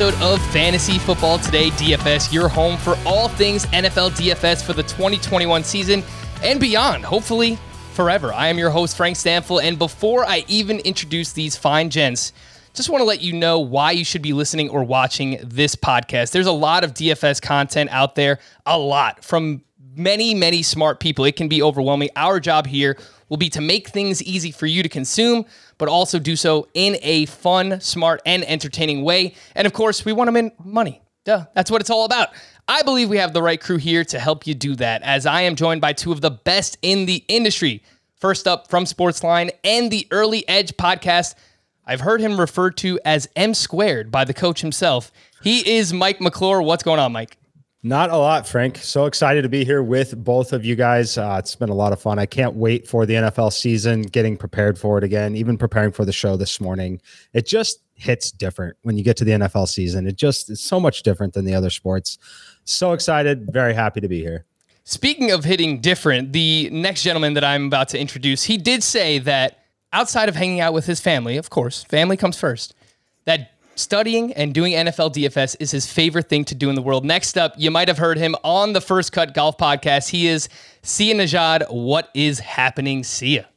episode of Fantasy Football Today DFS, your home for all things NFL DFS for the 2021 season and beyond, hopefully forever. I am your host, Frank Stampfl, and before I even introduce these fine gents, just want to let you know why you should be listening or watching this podcast. There's a lot of DFS content out there, a lot from many, many smart people. It can be overwhelming. Our job here will be to make things easy for you to consume, but also do so in a fun, smart, and entertaining way. And of course, we want to make money. Duh, that's what it's all about. I believe we have the right crew here to help you do that, as I am joined by two of the best in the industry. First up from Sportsline and the Early Edge podcast, I've heard him referred to as M squared by the coach himself. He is Mike McClure. What's going on, Mike? Not a lot, Frank. So excited to be here with both of you guys. Uh, it's been a lot of fun. I can't wait for the NFL season, getting prepared for it again, even preparing for the show this morning. It just hits different when you get to the NFL season. It just is so much different than the other sports. So excited, very happy to be here. Speaking of hitting different, the next gentleman that I'm about to introduce, he did say that outside of hanging out with his family, of course, family comes first, that Studying and doing NFL DFS is his favorite thing to do in the world. Next up, you might have heard him on the First Cut Golf podcast. He is Sia Nejad. What is happening, Sia?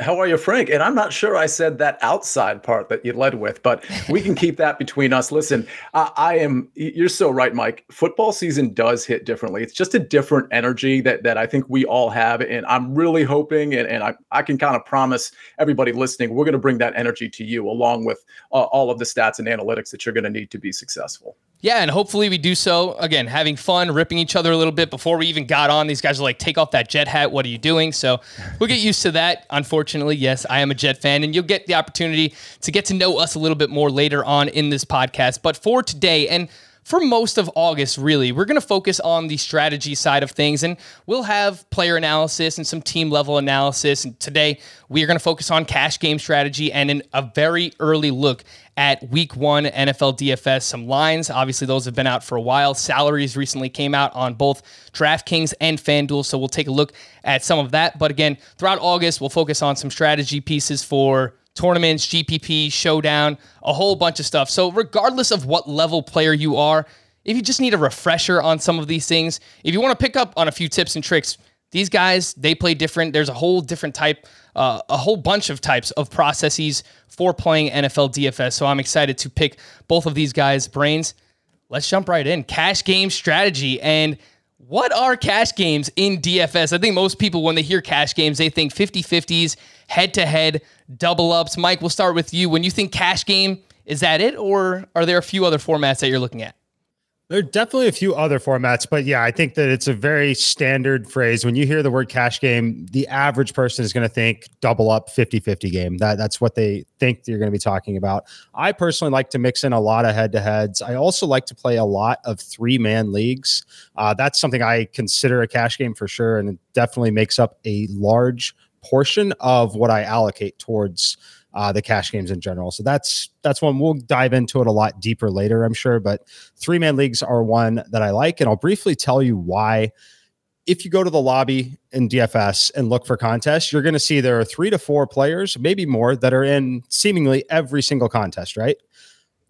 How are you, Frank? And I'm not sure I said that outside part that you led with, but we can keep that between us. Listen, I, I, am. You're so right, Mike. Football season does hit differently. It's just a different energy that that I think we all have, and I'm really hoping, and, and I, I can kind of promise everybody listening, we're going to bring that energy to you, along with uh, all of the stats and analytics that you're going to need to be successful. Yeah, and hopefully we do so again, having fun, ripping each other a little bit before we even got on. These guys are like, take off that jet hat. What are you doing? So we'll get used to that. Unfortunately, yes, I am a Jet fan, and you'll get the opportunity to get to know us a little bit more later on in this podcast. But for today, and for most of August, really, we're going to focus on the strategy side of things and we'll have player analysis and some team level analysis. And today, we are going to focus on cash game strategy and in a very early look at week one NFL DFS. Some lines, obviously, those have been out for a while. Salaries recently came out on both DraftKings and FanDuel. So we'll take a look at some of that. But again, throughout August, we'll focus on some strategy pieces for tournaments, GPP, showdown, a whole bunch of stuff. So, regardless of what level player you are, if you just need a refresher on some of these things, if you want to pick up on a few tips and tricks, these guys they play different. There's a whole different type, uh, a whole bunch of types of processes for playing NFL DFS. So I'm excited to pick both of these guys' brains. Let's jump right in. Cash game strategy and what are cash games in DFS? I think most people, when they hear cash games, they think 50 50s, head to head, double ups. Mike, we'll start with you. When you think cash game, is that it, or are there a few other formats that you're looking at? There are definitely a few other formats, but yeah, I think that it's a very standard phrase. When you hear the word cash game, the average person is going to think double up 50 50 game. That, that's what they think you're going to be talking about. I personally like to mix in a lot of head to heads. I also like to play a lot of three man leagues. Uh, that's something I consider a cash game for sure. And it definitely makes up a large portion of what I allocate towards uh, the cash games in general. So that's that's one we'll dive into it a lot deeper later, I'm sure. But three man leagues are one that I like, and I'll briefly tell you why. If you go to the lobby in DFS and look for contests, you're going to see there are three to four players, maybe more, that are in seemingly every single contest, right?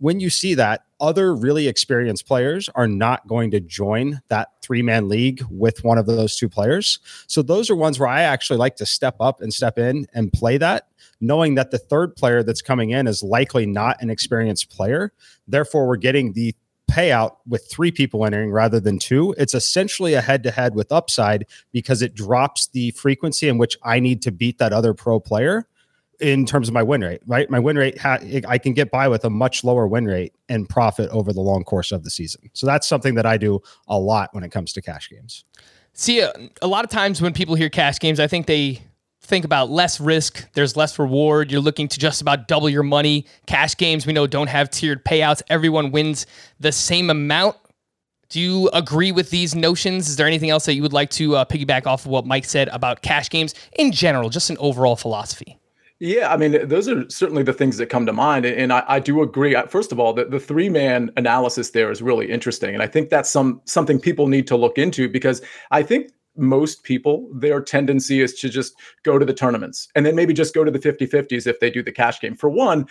When you see that, other really experienced players are not going to join that three man league with one of those two players. So those are ones where I actually like to step up and step in and play that, knowing that the third player that's coming in is likely not an experienced player. Therefore, we're getting the payout with three people entering rather than two. It's essentially a head to head with upside because it drops the frequency in which I need to beat that other pro player in terms of my win rate, right? My win rate, ha- I can get by with a much lower win rate and profit over the long course of the season. So that's something that I do a lot when it comes to cash games. Sia, a, a lot of times when people hear cash games, I think they think about less risk, there's less reward. You're looking to just about double your money. Cash games, we know, don't have tiered payouts. Everyone wins the same amount. Do you agree with these notions? Is there anything else that you would like to uh, piggyback off of what Mike said about cash games in general, just an overall philosophy? Yeah, I mean, those are certainly the things that come to mind. And I, I do agree. First of all, the, the three man analysis there is really interesting. And I think that's some something people need to look into because I think most people, their tendency is to just go to the tournaments and then maybe just go to the 50 50s if they do the cash game. For one,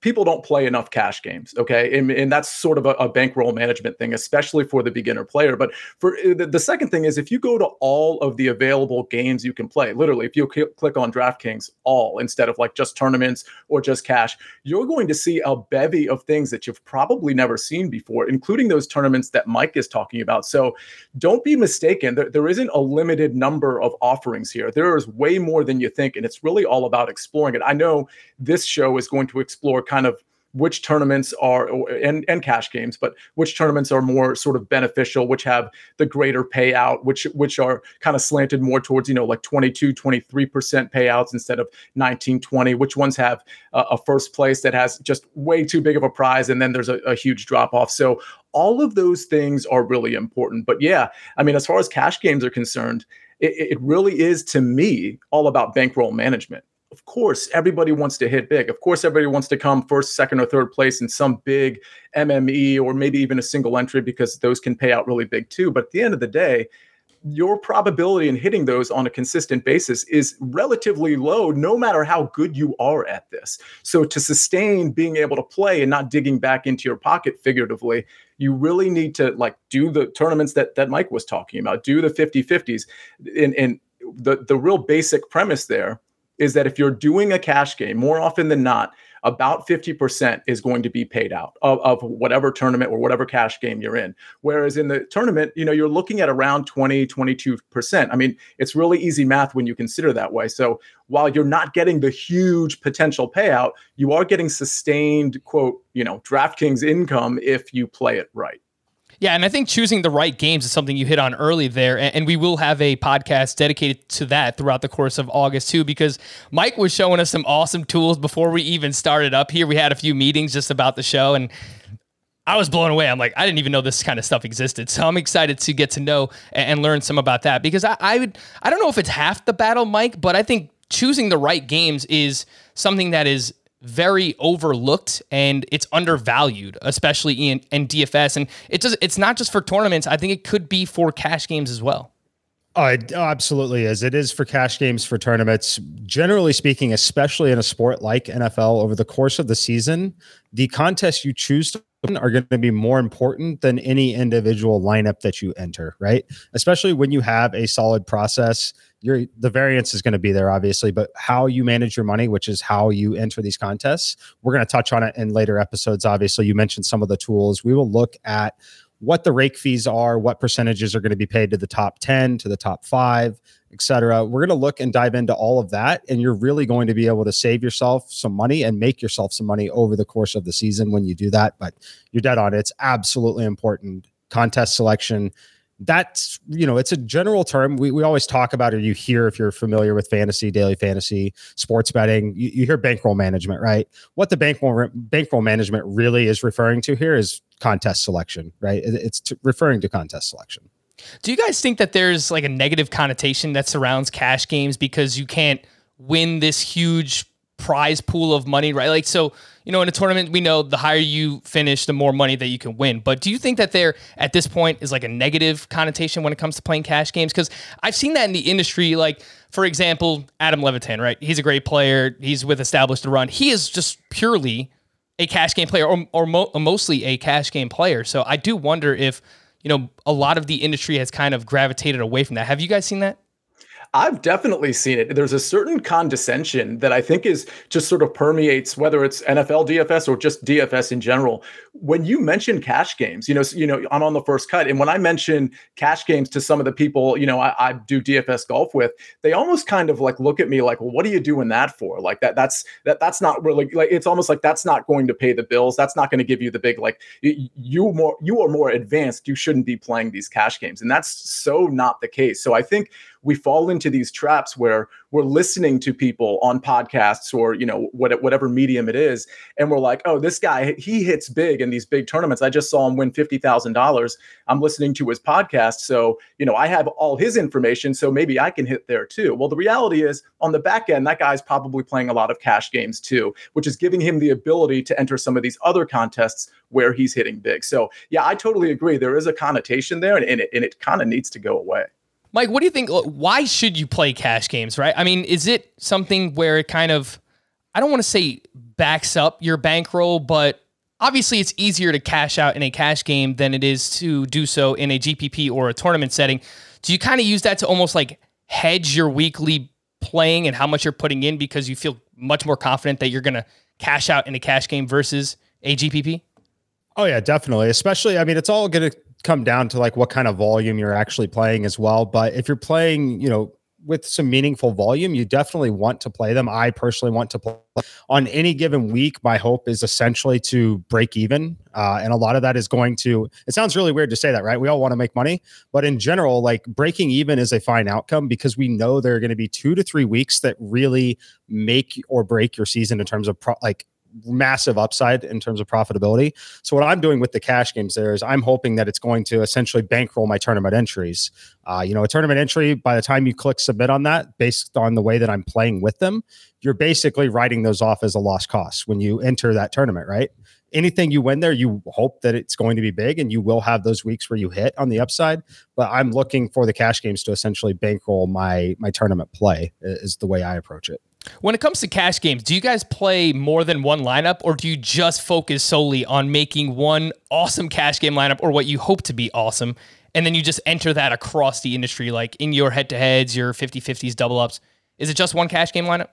people don't play enough cash games okay? And, and that's sort of a, a, bankroll management thing especially for the beginner player. But for uh, the, the, second thing is if you go to all of the available games you can play literally if you cl- click on draftkings all instead of like just tournaments or just cash you're going to see a bevy of things that you've probably never seen before including those tournaments that mike is talking about. So don't be mistaken there, there isn't a limited number of offerings here. There is way more than you think and it's really all about exploring it. I know this show is going to explore kind of which tournaments are and, and cash games but which tournaments are more sort of beneficial which have the greater payout which which are kind of slanted more towards you know like 22 23% payouts instead of 19 20 which ones have a, first place that has just way too big of a prize and then there's a, a huge drop off. So all of those things are really important. But yeah i mean as far as cash games are concerned it, it really is to me all about bankroll management of course everybody wants to hit big. Of course everybody wants to come first second or third place in some big mme or maybe even a single entry because those can pay out really big too. But at the end of the day your probability in hitting those on a consistent basis is relatively low no matter how good you are at this. So to sustain being able to play and not digging back into your pocket figuratively you really need to like do the tournaments that that mike was talking about. Do the 50 50s and, and the the real basic premise there is that if you're doing a cash game, more often than not, about 50% is going to be paid out of, of, whatever tournament or whatever cash game you're in. Whereas in the tournament, you know, you're looking at around 20, 22%. I mean, it's really easy math when you consider that way. So while you're not getting the huge potential payout, you are getting sustained, quote, you know, DraftKings income if you play it right. Yeah, and I think choosing the right games is something you hit on early there. And we will have a podcast dedicated to that throughout the course of August, too, because Mike was showing us some awesome tools before we even started up here. We had a few meetings just about the show, and I was blown away. I'm like, I didn't even know this kind of stuff existed. So I'm excited to get to know and learn some about that because I, I would, I don't know if it's half the battle, Mike, but I think choosing the right games is something that is very overlooked and it's undervalued, especially in, in DFS. And it does it's not just for tournaments. I think it could be for cash games as well. Oh, it oh, absolutely is. It is for cash games for tournaments. Generally speaking, especially in a sport like NFL, over the course of the season, the contest you choose to are going to be more important than any individual lineup that you enter, right? Especially when you have a solid process your the variance is going to be there obviously but how you manage your money which is how you enter these contests we're going to touch on it in later episodes obviously you mentioned some of the tools we will look at what the rake fees are what percentages are going to be paid to the top 10 to the top 5 et cetera. we're going to look and dive into all of that and you're really going to be able to save yourself some money and make yourself some money over the course of the season when you do that but you're dead on it's absolutely important contest selection that's you know it's a general term. We, we always talk about or you hear if you're familiar with fantasy daily fantasy sports betting you, you hear bankroll management right? What the bankroll bankroll management really is referring to here is contest selection right? It's t- referring to contest selection. Do you guys think that there's like a negative connotation that surrounds cash games because you can't win this huge prize pool of money right like so you know, in a tournament, we know the higher you finish, the more money that you can win. But do you think that there, at this point, is like a negative connotation when it comes to playing cash games? Because I've seen that in the industry. Like, for example, Adam Levitan, right? He's a great player. He's with Establish the Run. He is just purely a cash game player, or or mo- mostly a cash game player. So I do wonder if you know a lot of the industry has kind of gravitated away from that. Have you guys seen that? I've definitely seen it. There's a certain condescension that I think is just sort of permeates whether it's NFL DFS or just DFS in general. When you mention cash games, you know, you know, I'm on the first cut, and when I mention cash games to some of the people, you know, I, I do DFS golf with, they almost kind of like look at me like, well, what are you doing that for? Like that, that's that, that's not really like it's almost like that's not going to pay the bills. That's not going to give you the big like you more you are more advanced. You shouldn't be playing these cash games, and that's so not the case. So I think we fall into these traps where we're listening to people on podcasts or you know what, whatever medium it is and we're like oh this guy he hits big in these big tournaments. I just saw him win $50000 i'm listening to his podcast so you know i have all his information so maybe i can hit there too. Well the reality is on the back end that guy's probably playing a lot of cash games too which is giving him the ability to enter some of these other contests where he's hitting big. So yeah i totally agree. There is a connotation there and, and it, and it kind of needs to go away Mike, what do you think? Why should you play cash games, right? I mean, is it something where it kind of, I don't want to say backs up your bankroll, but obviously it's easier to cash out in a cash game than it is to do so in a GPP or a tournament setting. Do you kind of use that to almost like hedge your weekly playing and how much you're putting in because you feel much more confident that you're going to cash out in a cash game versus a GPP? Oh yeah, definitely. Especially, I mean, it's all going to come down to like what kind of volume you're actually playing as well. But if you're playing, you know, with some meaningful volume, you definitely want to play them. I personally want to play on any given week. My hope is essentially to break even. Uh, and a lot of that is going to, it sounds really weird to say that, right? We all want to make money. But in general, like breaking even is a fine outcome because we know there are going to be two to three weeks that really make or break your season in terms of pro- like massive upside in terms of profitability. So what I'm doing with the cash games there is I'm hoping that it's going to essentially bankroll my tournament entries. Uh, you know, a tournament entry by the time you click submit on that, based on the way that I'm playing with them, you're basically writing those off as a lost cost when you enter that tournament, right? Anything you win there, you hope that it's going to be big, and you will have those weeks where you hit on the upside. But I'm looking for the cash games to essentially bankroll my my tournament play. Is the way I approach it. When it comes to cash games, do you guys play more than one lineup or do you just focus solely on making one awesome cash game lineup or what you hope to be awesome? And then you just enter that across the industry, like in your head to heads, your 50 50s, double ups. Is it just one cash game lineup?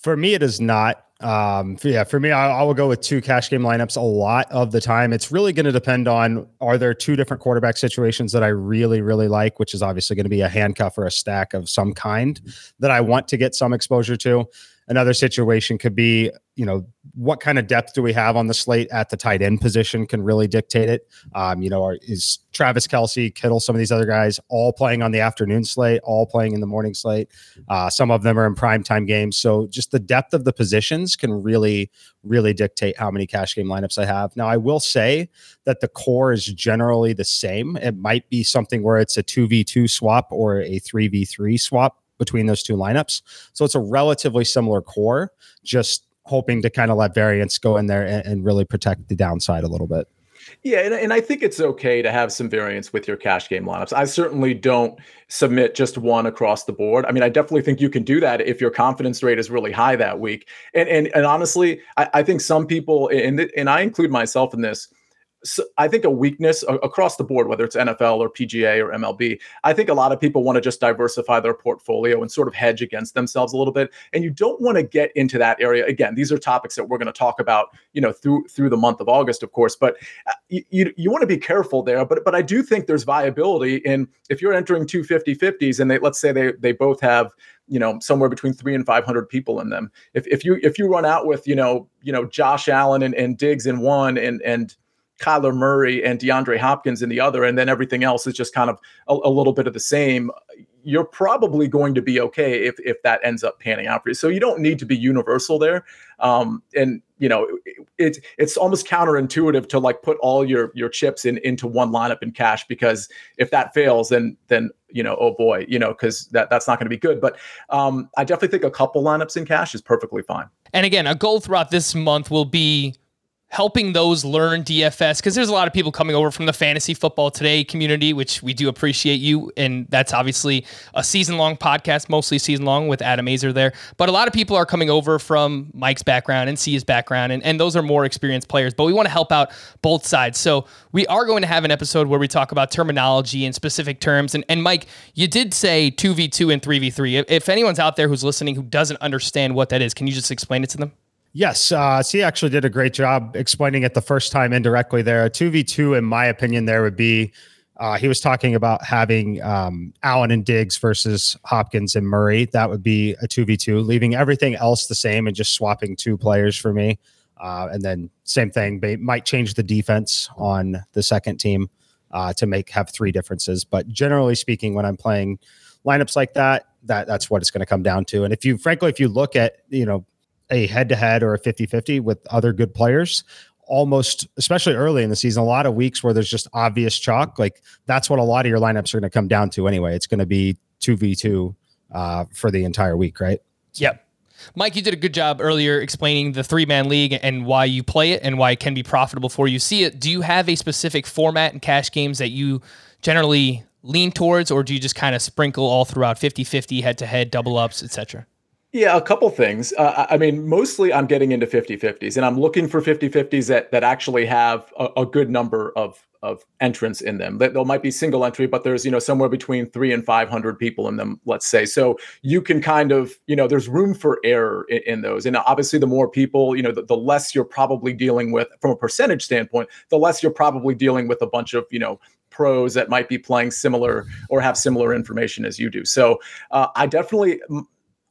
For me, it is not. Um, yeah, for me, I, I, will go with two cash game lineups a lot of the time. It's really going to depend on are there two different quarterback situations that I really, really like, which is obviously going to be a handcuff or a stack of some kind that I want to get some exposure to. Another situation could be, you know, what kind of depth do we have on the slate at the tight end position can really dictate it. Um, you know, are, is Travis Kelce, Kittle, some of these other guys all playing on the afternoon slate, all playing in the morning slate. Uh, some of them are in prime time games. So just the depth of the positions can really, really dictate how many cash game lineups I have. Now, I will say that the core is generally the same. It might be something where it's a 2v2 swap or a 3v3 swap between those two lineups. So it's a relatively similar core, just hoping to kind of let variance go in there and, and really protect the downside a little bit. Yeah, and, and I think it's okay to have some variance with your cash game lineups. I certainly don't submit just one across the board. I mean, I definitely think you can do that if your confidence rate is really high that week. And and, and honestly, I, I think some people, and and I include myself in this, I think a weakness across the board, whether it's NFL or PGA or MLB, I think a lot of people want to just diversify their portfolio and sort of hedge against themselves a little bit. And you don't want to get into that area. Again, these are topics that we're going to talk about, you know, through through the month of August, of course. But uh, you, you, you want to be careful there. But but I do think there's viability in if you're entering two 50-50s and they let's say they they both have you know somewhere between three and 500 people in them if, if you if you run out with you know you know josh allen and, and diggs in one and and Kyler Murray and DeAndre Hopkins in the other, and then everything else is just kind of a, a, little bit of the same, you're probably going to be okay if if that ends up panning out for you. So you don't need to be universal there. Um, and you know, it's it, it's almost counterintuitive to like put all your your chips in into one lineup in cash because if that fails, then then you know, oh boy, you know, because that that's not going to be good. But um, I definitely think a couple lineups in cash is perfectly fine. And again, a goal throughout this month will be helping those learn DFS because there's a lot of people coming over from the fantasy football today community, which we do appreciate you. And that's obviously a season long podcast, mostly season long with Adam Aizer there. But a lot of people are coming over from Mike's background and Sia's background, and, and those are more experienced players. But we want to help out both sides. So we are going to have an episode where we talk about terminology and specific terms. And, and Mike, you did say 2v2 and 3v3. If anyone's out there who's listening who doesn't understand what that is, can you just explain it to them? Yes, uh, so he actually did a great job explaining it the first time indirectly there. A 2v2, in my opinion, there would be uh, he was talking about having um, Allen and Diggs versus Hopkins and Murray. That would be a 2v2, leaving everything else the same and just swapping two players for me. Uh, and then same thing, they might change the defense on the second team uh, to make have three differences. But generally speaking, when I'm playing lineups like that, that that's what it's going to come down to. And if you, frankly, if you look at you know a head to head or a 50 50 with other good players almost especially early in the season a lot of weeks where there's just obvious chalk like that's what a lot of your lineups are going to come down to anyway. It's going to be 2v2 uh, for the entire week right? Yep. Mike you did a good job earlier explaining the three man league and why you play it and why it can be profitable for you. See it do you have a specific format and cash games that you generally lean towards or do you just kind of sprinkle all throughout 50 50 head to head double ups etc Yeah, a couple things. Uh, I mean, mostly I'm getting into 50-50s and I'm looking for 50-50s that that actually have a, a good number of of entrants in them. That there might be single entry, but there's you know somewhere between three and 500 people in them, let's say. So you can kind of you know there's room for error in, in those. And obviously, the more people, you know, the, the less you're probably dealing with from a percentage standpoint, the less you're probably dealing with a bunch of you know pros that might be playing similar or have similar information as you do. So uh, I definitely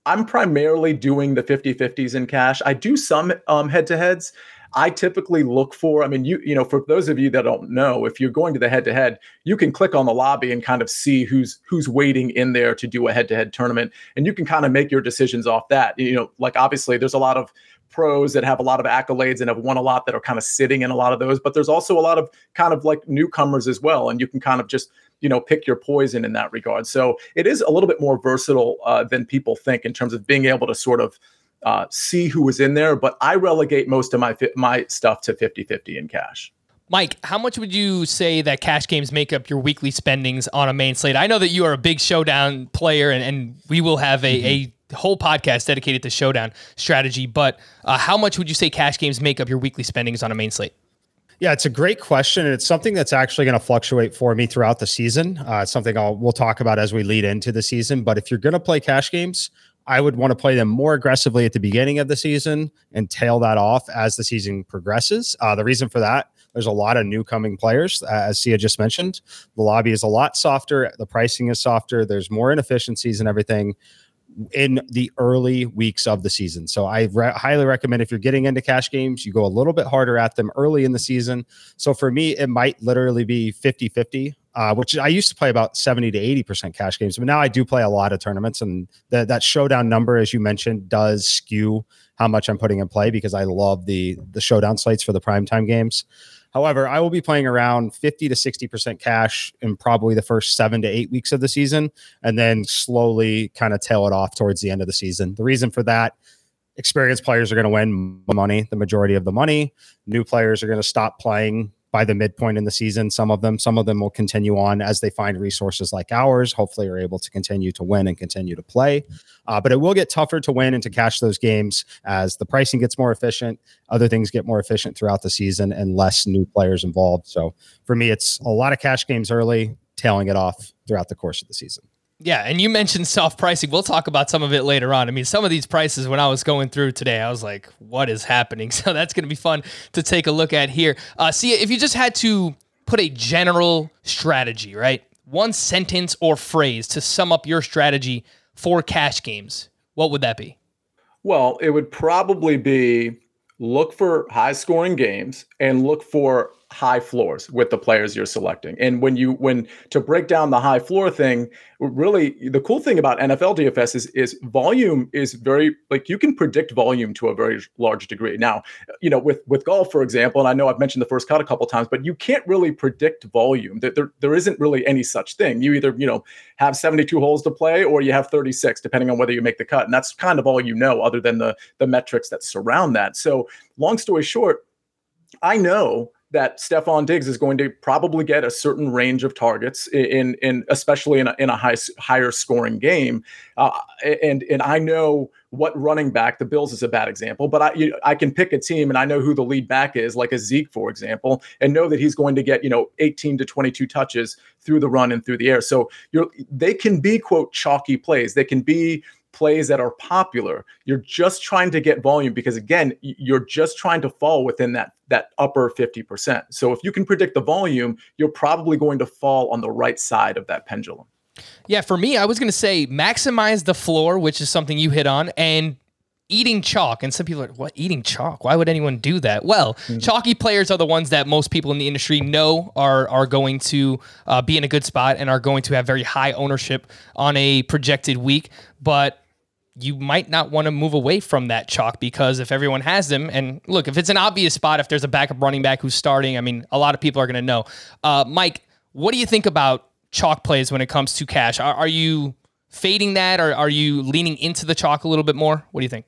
I'm primarily doing the 50 50s in cash. I do some um, head to heads. I typically look for, I mean, you, you know, for those of you that don't know, if you're going to the head to head, you can click on the lobby and kind of see who's who's waiting in there to do a head to head tournament. And you can kind of make your decisions off that. You know, like obviously there's a lot of pros that have a lot of accolades and have won a lot that are kind of sitting in a lot of those, but there's also a lot of kind of like newcomers as well. And you can kind of just you know pick your poison in that regard. So it is a little bit more versatile uh, than people think in terms of being able to sort of uh, see who was in there. But I relegate most of my my stuff to 50-50 in cash. Mike, how much would you say that cash games make up your weekly spendings on a main slate? I know that you are a big showdown player, and, and we will have a, mm-hmm. a whole podcast dedicated to showdown strategy. But uh, how much would you say cash games make up your weekly spendings on a main slate? Yeah, it's a great question, and it's something that's actually going to fluctuate for me throughout the season. Uh, it's something I'll we'll talk about as we lead into the season. But if you're going to play cash games, I would want to play them more aggressively at the beginning of the season and tail that off as the season progresses. Uh, the reason for that, there's a lot of new coming players, as Sia just mentioned. The lobby is a lot softer, the pricing is softer, there's more inefficiencies and everything in the early weeks of the season. So I re- highly recommend if you're getting into cash games, you go a little bit harder at them early in the season. So for me, it might literally be 50 50, uh, which I used to play about 70 to 80% cash games, but now I do play a lot of tournaments. And that showdown number, as you mentioned, does skew how much I'm putting in play because I love the the showdown slates for the primetime games. However, I will be playing around 50 to 60% cash in probably the first seven to eight weeks of the season, and then slowly kind of tail it off towards the end of the season. The reason for that experienced players are going to win money, the majority of the money. New players are going to stop playing by the midpoint in the season. Some of them, some of them will continue on as they find resources like ours. Hopefully, are able to continue to win and continue to play. Uh, but it will get tougher to win and to cash those games as the pricing gets more efficient. Other things get more efficient throughout the season and less new players involved. So for me, it's a lot of cash games early, tailing it off throughout the course of the season. Yeah, and you mentioned soft pricing. We'll talk about some of it later on. I mean, some of these prices when I was going through today, I was like, "What is happening?" So that's going to be fun to take a look at here. Uh, Sia, if you just had to put a general strategy, right, one sentence or phrase to sum up your strategy for cash games, what would that be? Well, it would probably be look for high scoring games and look for high floors with the players you're selecting. And when you when to break down the high floor thing, really the cool thing about NFL DFS is is volume is very like you can predict volume to a very large degree. Now, you know, with with golf for example, and I know I've mentioned the first cut a couple times, but you can't really predict volume. There, there there isn't really any such thing. You either, you know, have 72 holes to play or you have 36 depending on whether you make the cut. And that's kind of all you know other than the the metrics that surround that. So, long story short, I know that Stefon Diggs is going to probably get a certain range of targets in in especially in a, in a high, higher scoring game, uh, and and I know what running back the Bills is a bad example, but I you, I can pick a team and I know who the lead back is, like a Zeke for example, and know that he's going to get you know 18 to 22 touches through the run and through the air. So you're they can be quote chalky plays. They can be plays that are popular. You're just trying to get volume because again, you're just trying to fall within that that upper 50%. So if you can predict the volume, you're probably going to fall on the right side of that pendulum. Yeah, for me, I was going to say maximize the floor, which is something you hit on, and eating chalk. And some people are, like, what, eating chalk? Why would anyone do that? Well, mm-hmm. chalky players are the ones that most people in the industry know are, are going to uh, be in a good spot and are going to have very high ownership on a projected week. But you might not want to move away from that chalk because if everyone has them, and look, if it's an obvious spot, if there's a backup running back who's starting, I mean, a lot of people are going to know. Uh, Mike, what do you think about chalk plays when it comes to cash? Are, are you fading that or are you leaning into the chalk a little bit more? What do you think?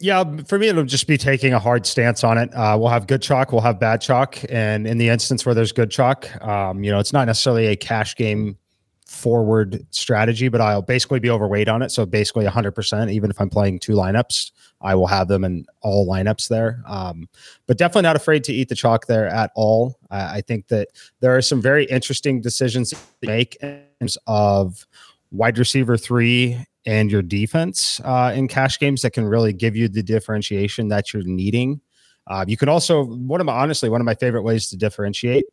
Yeah, for me, it'll just be taking a hard stance on it. Uh, we'll have good chalk, we'll have bad chalk. And in the instance where there's good chalk, um, you know, it's not necessarily a cash game forward strategy, but I'll basically be overweight on it. So basically 100%, even if I'm playing two lineups, I will have them in all lineups there. Um, but definitely not afraid to eat the chalk there at all. I think that there are some very interesting decisions to make in terms of wide receiver three and your defense uh, in cash games that can really give you the differentiation that you're needing. Uh, you can also, one of my, honestly, one of my favorite ways to differentiate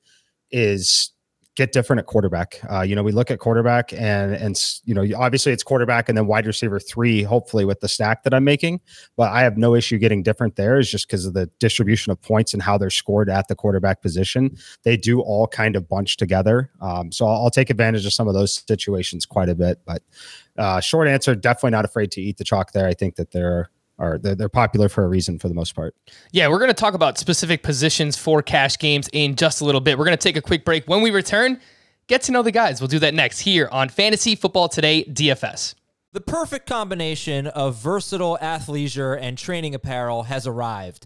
is get different at quarterback. Uh, you know, we look at quarterback and and you know, obviously it's quarterback and then wide receiver three, hopefully with the stack that I'm making. But I have no issue getting different there, is just because of the distribution of points and how they're scored at the quarterback position. They do all kind of bunch together. Um, so I'll, I'll, take advantage of some of those situations quite a bit. But uh, short answer, definitely not afraid to eat the chalk there. I think that they're are they're, they're popular for a reason for the most part. Yeah, we're going to talk about specific positions for cash games in just a little bit. We're going to take a quick break. When we return, get to know the guys. We'll do that next here on Fantasy Football Today DFS. The perfect combination of versatile athleisure and training apparel has arrived.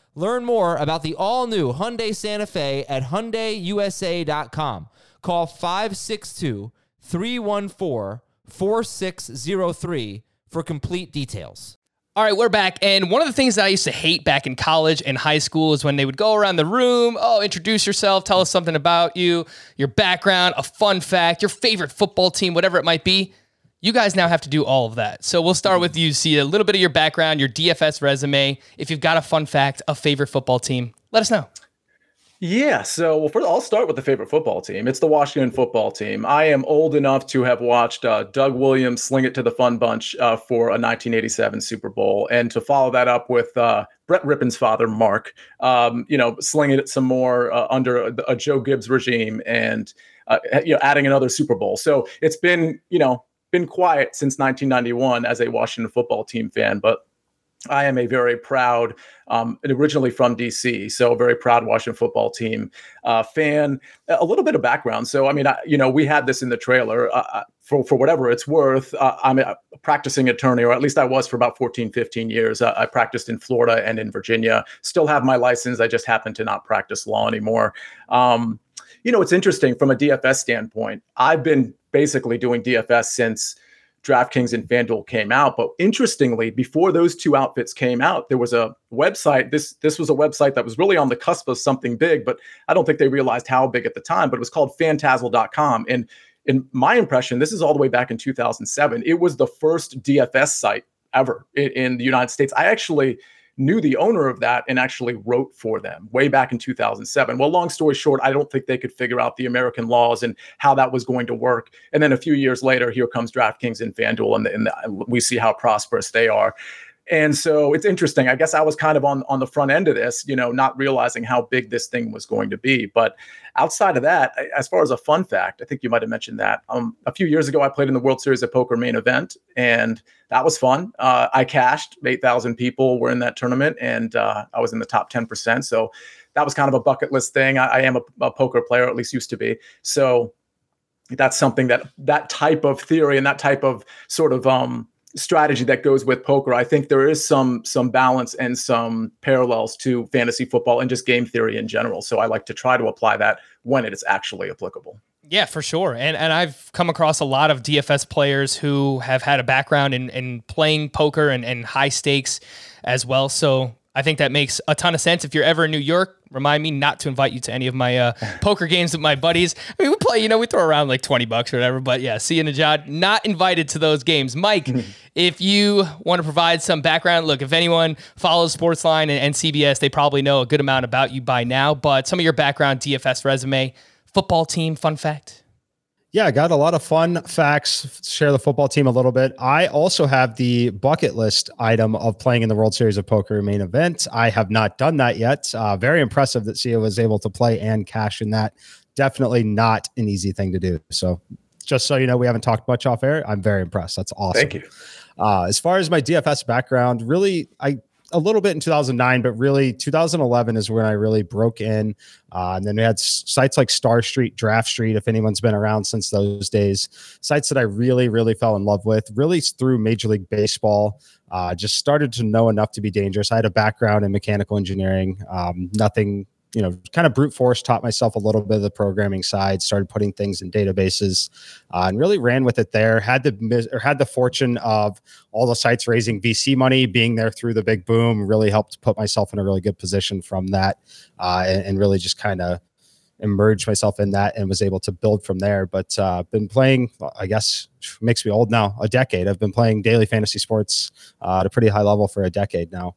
Learn more about the all-new Hyundai Santa Fe at hyundaiusa.com. Call 562-314-4603 for complete details. All right, we're back. And one of the things that I used to hate back in college and high school is when they would go around the room, oh, introduce yourself, tell us something about you, your background, a fun fact, your favorite football team, whatever it might be. You guys now have to do all of that. So we'll start with you. Sia a little bit of your background, your DFS resume. If you've got a fun fact, a favorite football team, let us know. Yeah, so well, first I'll start with the favorite football team. It's the Washington football team. I am old enough to have watched uh, Doug Williams sling it to the fun bunch uh, for a 1987 Super Bowl, and to follow that up with uh, Brett Rypien's father, Mark, um, you know, slinging it some more uh, under a, a, Joe Gibbs regime, and uh, you know, adding another Super Bowl. So it's been, you know, been quiet since 1991 as a Washington football team fan, but I am a very proud, um, originally from DC, so very proud Washington football team uh, fan. A little bit of background. So, I mean, I, you know, we had this in the trailer. Uh, uh for, for whatever it's worth, uh, I'm a practicing attorney, or at least I was for about 14, 15 years. Uh, I practiced in Florida and in Virginia. Still have my license. I just happen to not practice law anymore. Um, you know, it's interesting from a DFS standpoint. I've been basically doing DFS since DraftKings and FanDuel came out. But interestingly, before those two outfits came out, there was a website. This this was a website that was really on the cusp of something big, but I don't think they realized how big at the time. But it was called Fantazzle.com. And in my impression, this is all the way back in 2007. It was the first DFS site ever in, in the United States. I actually knew the owner of that and actually wrote for them way back in 2007. Well, long story short, I don't think they could figure out the American laws and how that was going to work. And then a few years later, here comes DraftKings and FanDuel, and, and we see how prosperous they are. And so it's interesting. I guess I was kind of on on the front end of this, you know, not realizing how big this thing was going to be. But outside of that, as far as a fun fact, I think you might have mentioned that um, a few years ago, I played in the World Series of Poker main event, and that was fun. Uh, I cashed. Eight thousand people were in that tournament, and uh, I was in the top ten percent. So that was kind of a bucket list thing. I, I am a, a poker player, at least used to be. So that's something that that type of theory and that type of sort of um, strategy that goes with poker. I think there is some some balance and some parallels to fantasy football and just game theory in general. So I like to try to apply that when it is actually applicable. Yeah, for sure. And and I've come across a lot of DFS players who have had a background in, in playing poker and, and high stakes as well. So I think that makes a ton of sense. If you're ever in New York, remind me not to invite you to any of my uh, poker games with my buddies. I mean, we play, you know, we throw around like 20 bucks or whatever, but yeah, see you, Nejad. Not invited to those games. Mike, if you want to provide some background, look, if anyone follows Sportsline and, and CBS, they probably know a good amount about you by now, but some of your background, DFS resume, football team, fun fact. Yeah, I got a lot of fun facts. Share the football team a little bit. I also have the bucket list item of playing in the World Series of Poker main event. I have not done that yet. Uh, very impressive that Sia was able to play and cash in that. Definitely not an easy thing to do. So, just so you know, we haven't talked much off air. I'm very impressed. That's awesome. Thank you. Uh, as far as my DFS background, really, I a little bit in 2009, but really 2011 is when I really broke in. Uh, and then we had sites like Star Street, Draft Street, if anyone's been around since those days, sites that I really, really fell in love with, really through Major League Baseball. Uh, just started to know enough to be dangerous. I had a background in mechanical engineering, um, nothing you know, kind of brute force, taught myself a little bit of the programming side, started putting things in databases, uh, and really ran with it there. Had the or had the fortune of all the sites raising VC money, being there through the big boom, really helped put myself in a really good position from that, uh, and, and, really just kind of emerged myself in that and was able to build from there. But uh, been playing, I guess, makes me old now. A decade. I've been playing daily fantasy sports uh, at a pretty high level for a decade now.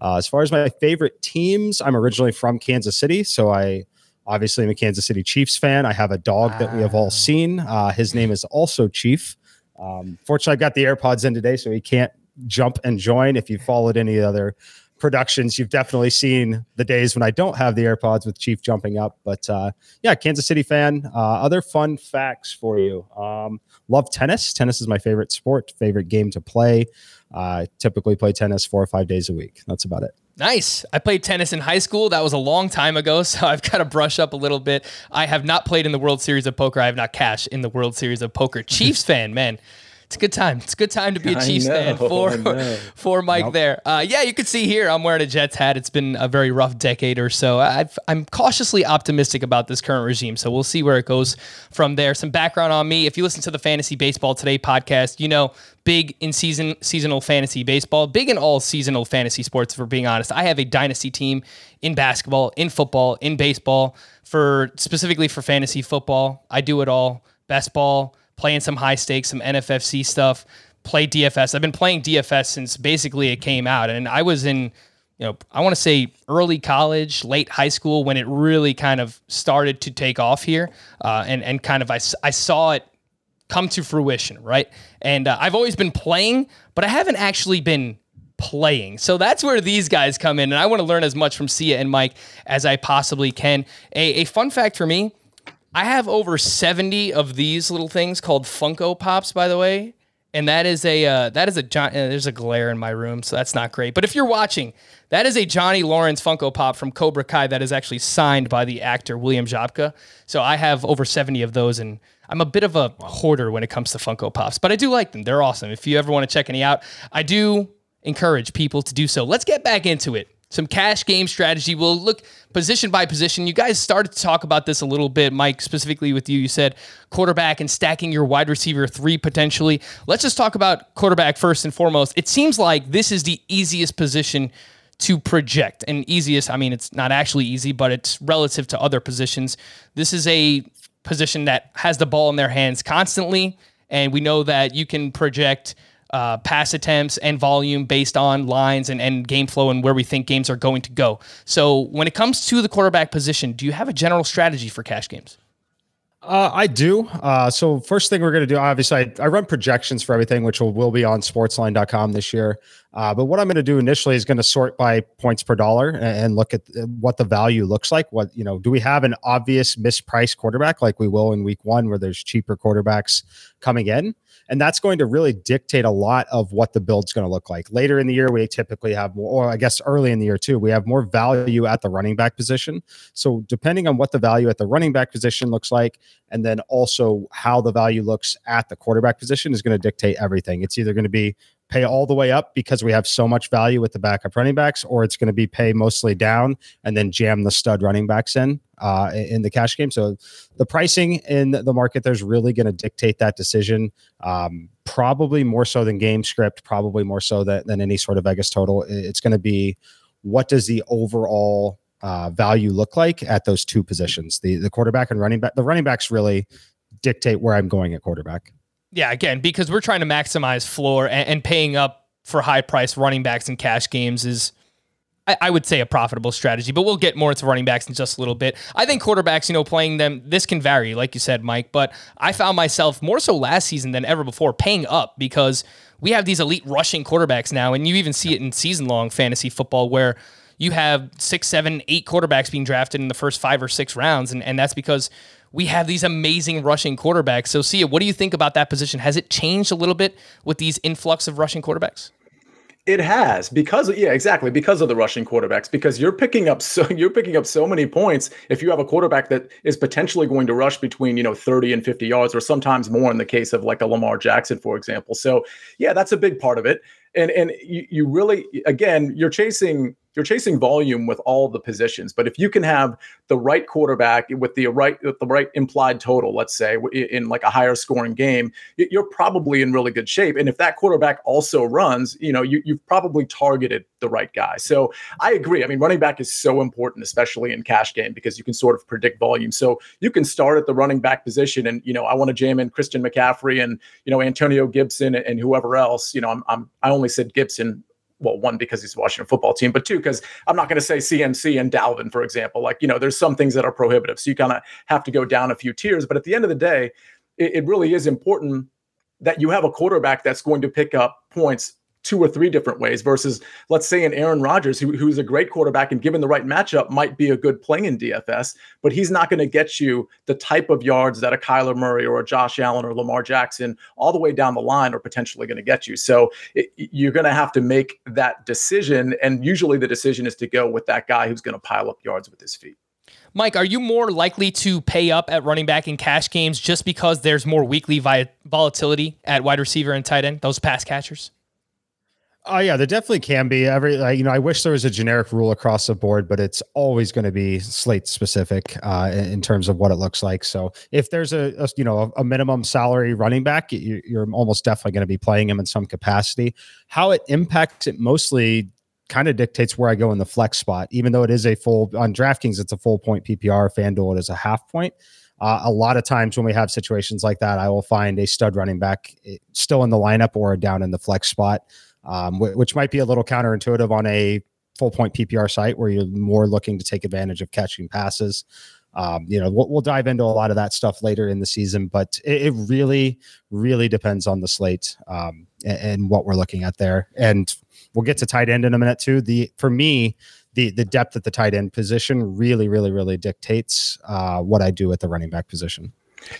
Uh, as far as my favorite teams, I'm originally from Kansas City, so I obviously am a Kansas City Chiefs fan. I have a dog that we have all seen. Uh, his name is also Chief. Um, fortunately, I got the AirPods in today, so he can't jump and join. If you followed any other productions, you've definitely seen the days when I don't have the AirPods with Chief jumping up. But uh, yeah, Kansas City fan. Uh, other fun facts for you. Um, love tennis. Tennis is my favorite sport, favorite game to play. I typically play tennis four or five days a week. That's about it. Nice. I played tennis in high school. That was a long time ago, so I've got to brush up a little bit. I have not played in the World Series of Poker. I have not cashed in the World Series of Poker. Chiefs fan, man it's a good time. It's a good time to be a Chiefs know, fan for for Mike there. Uh, yeah, you can see here I'm wearing a Jets hat. It's been a very rough decade or so. i am cautiously optimistic about this current regime, so we'll see where it goes from there. Some background on me: if you listen to the Fantasy Baseball Today podcast, you know big in season seasonal fantasy baseball, big in all seasonal fantasy sports. For being honest, I have a dynasty team in basketball, in football, in baseball. For specifically for fantasy football, I do it all. Best ball playing some high stakes, some NFFC stuff, play DFS. I've been playing DFS since basically it came out. And I was in, you know, I want to say early college, late high school when it really kind of started to take off here. Uh, and, and kind of I, I saw it come to fruition, right? And uh, I've always been playing, but I haven't actually been playing. So that's where these guys come in. And I want to learn as much from Sia and Mike as I possibly can. A, a fun fact for me I have over 70 of these little things called Funko Pops, by the way. And that is a uh, that is a John. Uh, there's a glare in my room, so that's not great. But if you're watching, that is a Johnny Lawrence Funko Pop from Cobra Kai that is actually signed by the actor William Zabka. So I have over 70 of those, and I'm a bit of a hoarder when it comes to Funko Pops, but I do like them. They're awesome. If you ever want to check any out, I do encourage people to do so. Let's get back into it some cash game strategy. We'll look position by position. You guys started to talk about this a little bit, Mike, specifically with you. You said quarterback and stacking your wide receiver three potentially. Let's just talk about quarterback first and foremost. It seems like this is the easiest position to project. And easiest, I mean, it's not actually easy, but it's relative to other positions. This is a position that has the ball in their hands constantly. And we know that you can project uh, pass attempts and volume based on lines and, and game flow and where we think games are going to go. So, when it comes to the quarterback position, do you have a general strategy for cash games? Uh, I do. Uh, so first thing we're going to do, obviously, I, I, run projections for everything, which will, will be on sportsline.com this year. Uh, but what I'm going to do initially is going to sort by points per dollar and, and, look at what the value looks like. What, you know, do we have an obvious mispriced quarterback like we will in week one where there's cheaper quarterbacks coming in? And that's going to really dictate a lot of what the build's going to look like. Later in the year, we typically have more, or I guess early in the year too, we have more value at the running back position. So depending on what the value at the running back position looks like and then also how the value looks at the quarterback position is going to dictate everything. It's either going to be pay all the way up because we have so much value with the backup running backs, or it's going to be pay mostly down and then jam the stud running backs in uh, in the cash game. So the pricing in the market there's really going to dictate that decision. Um, probably more so than game script, probably more so that, than any sort of Vegas total. It's going to be what does the overall uh, value look like at those two positions, the the quarterback and running back. The running backs really dictate where I'm going at quarterback. Yeah, again, because we're trying to maximize floor and, and paying up for high price running backs in cash games is I, would say a profitable strategy, but we'll get more into running backs in just a little bit. I think quarterbacks, you know, playing them, this can vary, like you said, Mike, but I found myself more so last season than ever before paying up because we have these elite rushing quarterbacks now, and you even see it in season long fantasy football where you have six, seven, eight quarterbacks being drafted in the first five or six rounds, and, and that's because we have these amazing rushing quarterbacks. So, Sia, what do you think about that position? Has it changed a little bit with these influx of rushing quarterbacks? It has because yeah, exactly because of the rushing quarterbacks. Because you're picking up so you're picking up so many points if you have a quarterback that is potentially going to rush between you know 30 and 50 yards, or sometimes more in the case of like a Lamar Jackson, for example. So yeah, that's a big part of it. And and you, you really again you're chasing you're chasing volume with all the positions. But if you can have the right quarterback with the right with the right implied total, let's say in like a higher scoring game, you're probably in really good shape. And if that quarterback also runs, you know, you, you've probably targeted the right guy. So I agree. I mean, running back is so important, especially in cash game, because you can sort of predict volume. So you can start at the running back position, and you know, I want to jam in Christian McCaffrey and you know Antonio Gibson and whoever else. You know, I'm, I'm I only said Gibson well, one because he's the Washington football team, but two because I'm not going to say CMC and Dalvin, for example. Like you know, there's some things that are prohibitive, so you kind of have to go down a few tiers. But at the end of the day, it, it really is important that you have a quarterback that's going to pick up points two or three different ways versus let's say an Aaron Rodgers who, who's a great quarterback and given the right matchup might be a good play in DFS, but he's not going to get you the type of yards that a Kyler Murray or a Josh Allen or Lamar Jackson all the way down the line are potentially going to get you. So it, you're going to have to make that decision. And usually the decision is to go with that guy who's going to pile up yards with his feet. Mike, are you more likely to pay up at running back in cash games just because there's more weekly vi- volatility at wide receiver and tight end, those pass catchers? Oh yeah, there definitely can be. Every you know, I wish there was a generic rule across the board, but it's always going to be slate specific uh, in, terms of what it looks like. So if there's a, a you know a, a, minimum salary running back, you, you're almost definitely going to be playing him in some capacity. How it impacts it mostly kind of dictates where I go in the flex spot. Even though it is a full on DraftKings, it's a full point PPR. FanDuel it is a half point. Uh, a lot of times when we have situations like that, I will find a stud running back eh, still in the lineup or down in the flex spot um, which might be a little counterintuitive on a full point PPR site where you're more looking to take advantage of catching passes. Um, you know, we'll, we'll, dive into a lot of that stuff later in the season, but it, it really, really depends on the slate um, and, and, what we're looking at there. And we'll get to tight end in a minute too. The for me, the the depth at the tight end position really, really, really dictates uh, what I do at the running back position.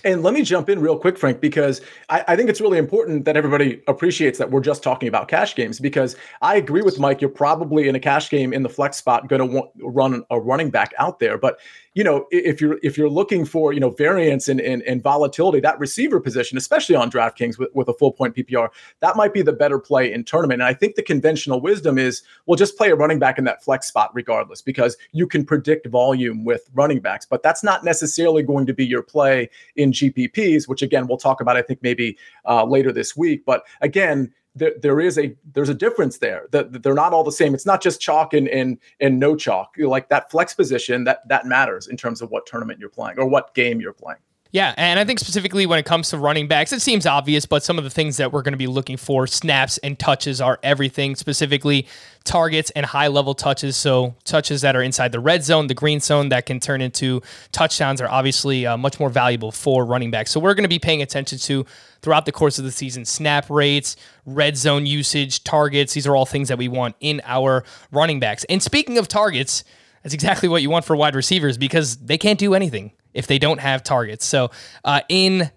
And let me jump in real quick, Frank, because I, I, think it's really important that everybody appreciates that we're just talking about cash games. Because I agree with Mike, you're probably in a cash game in the flex spot going to run a running back out there. But you know, if you're if you're looking for you know variance and and, and volatility, that receiver position, especially on DraftKings with, with a full point PPR, that might be the better play in tournament. And I think the conventional wisdom is, well, just play a running back in that flex spot regardless, because you can predict volume with running backs. But that's not necessarily going to be your play in GPPs, which again we'll talk about. I think maybe uh, later this week. But again, there, there is a there's a difference there. That they're not all the same. It's not just chalk and and and no chalk. Like that flex position that that matters in terms of what tournament you're playing or what game you're playing yeah, and I think specifically when it comes to running backs, it seems obvious, but some of the things that we're going to be looking for, snaps and touches, are everything, specifically targets and high level touches. So, touches that are inside the red zone, the green zone that can turn into touchdowns are obviously uh, much more valuable for running backs. So, we're going to be paying attention to throughout the course of the season snap rates, red zone usage, targets. These are all things that we want in our running backs. And speaking of targets, that's exactly what you want for wide receivers because they can't do anything if they don't have targets. So uh, in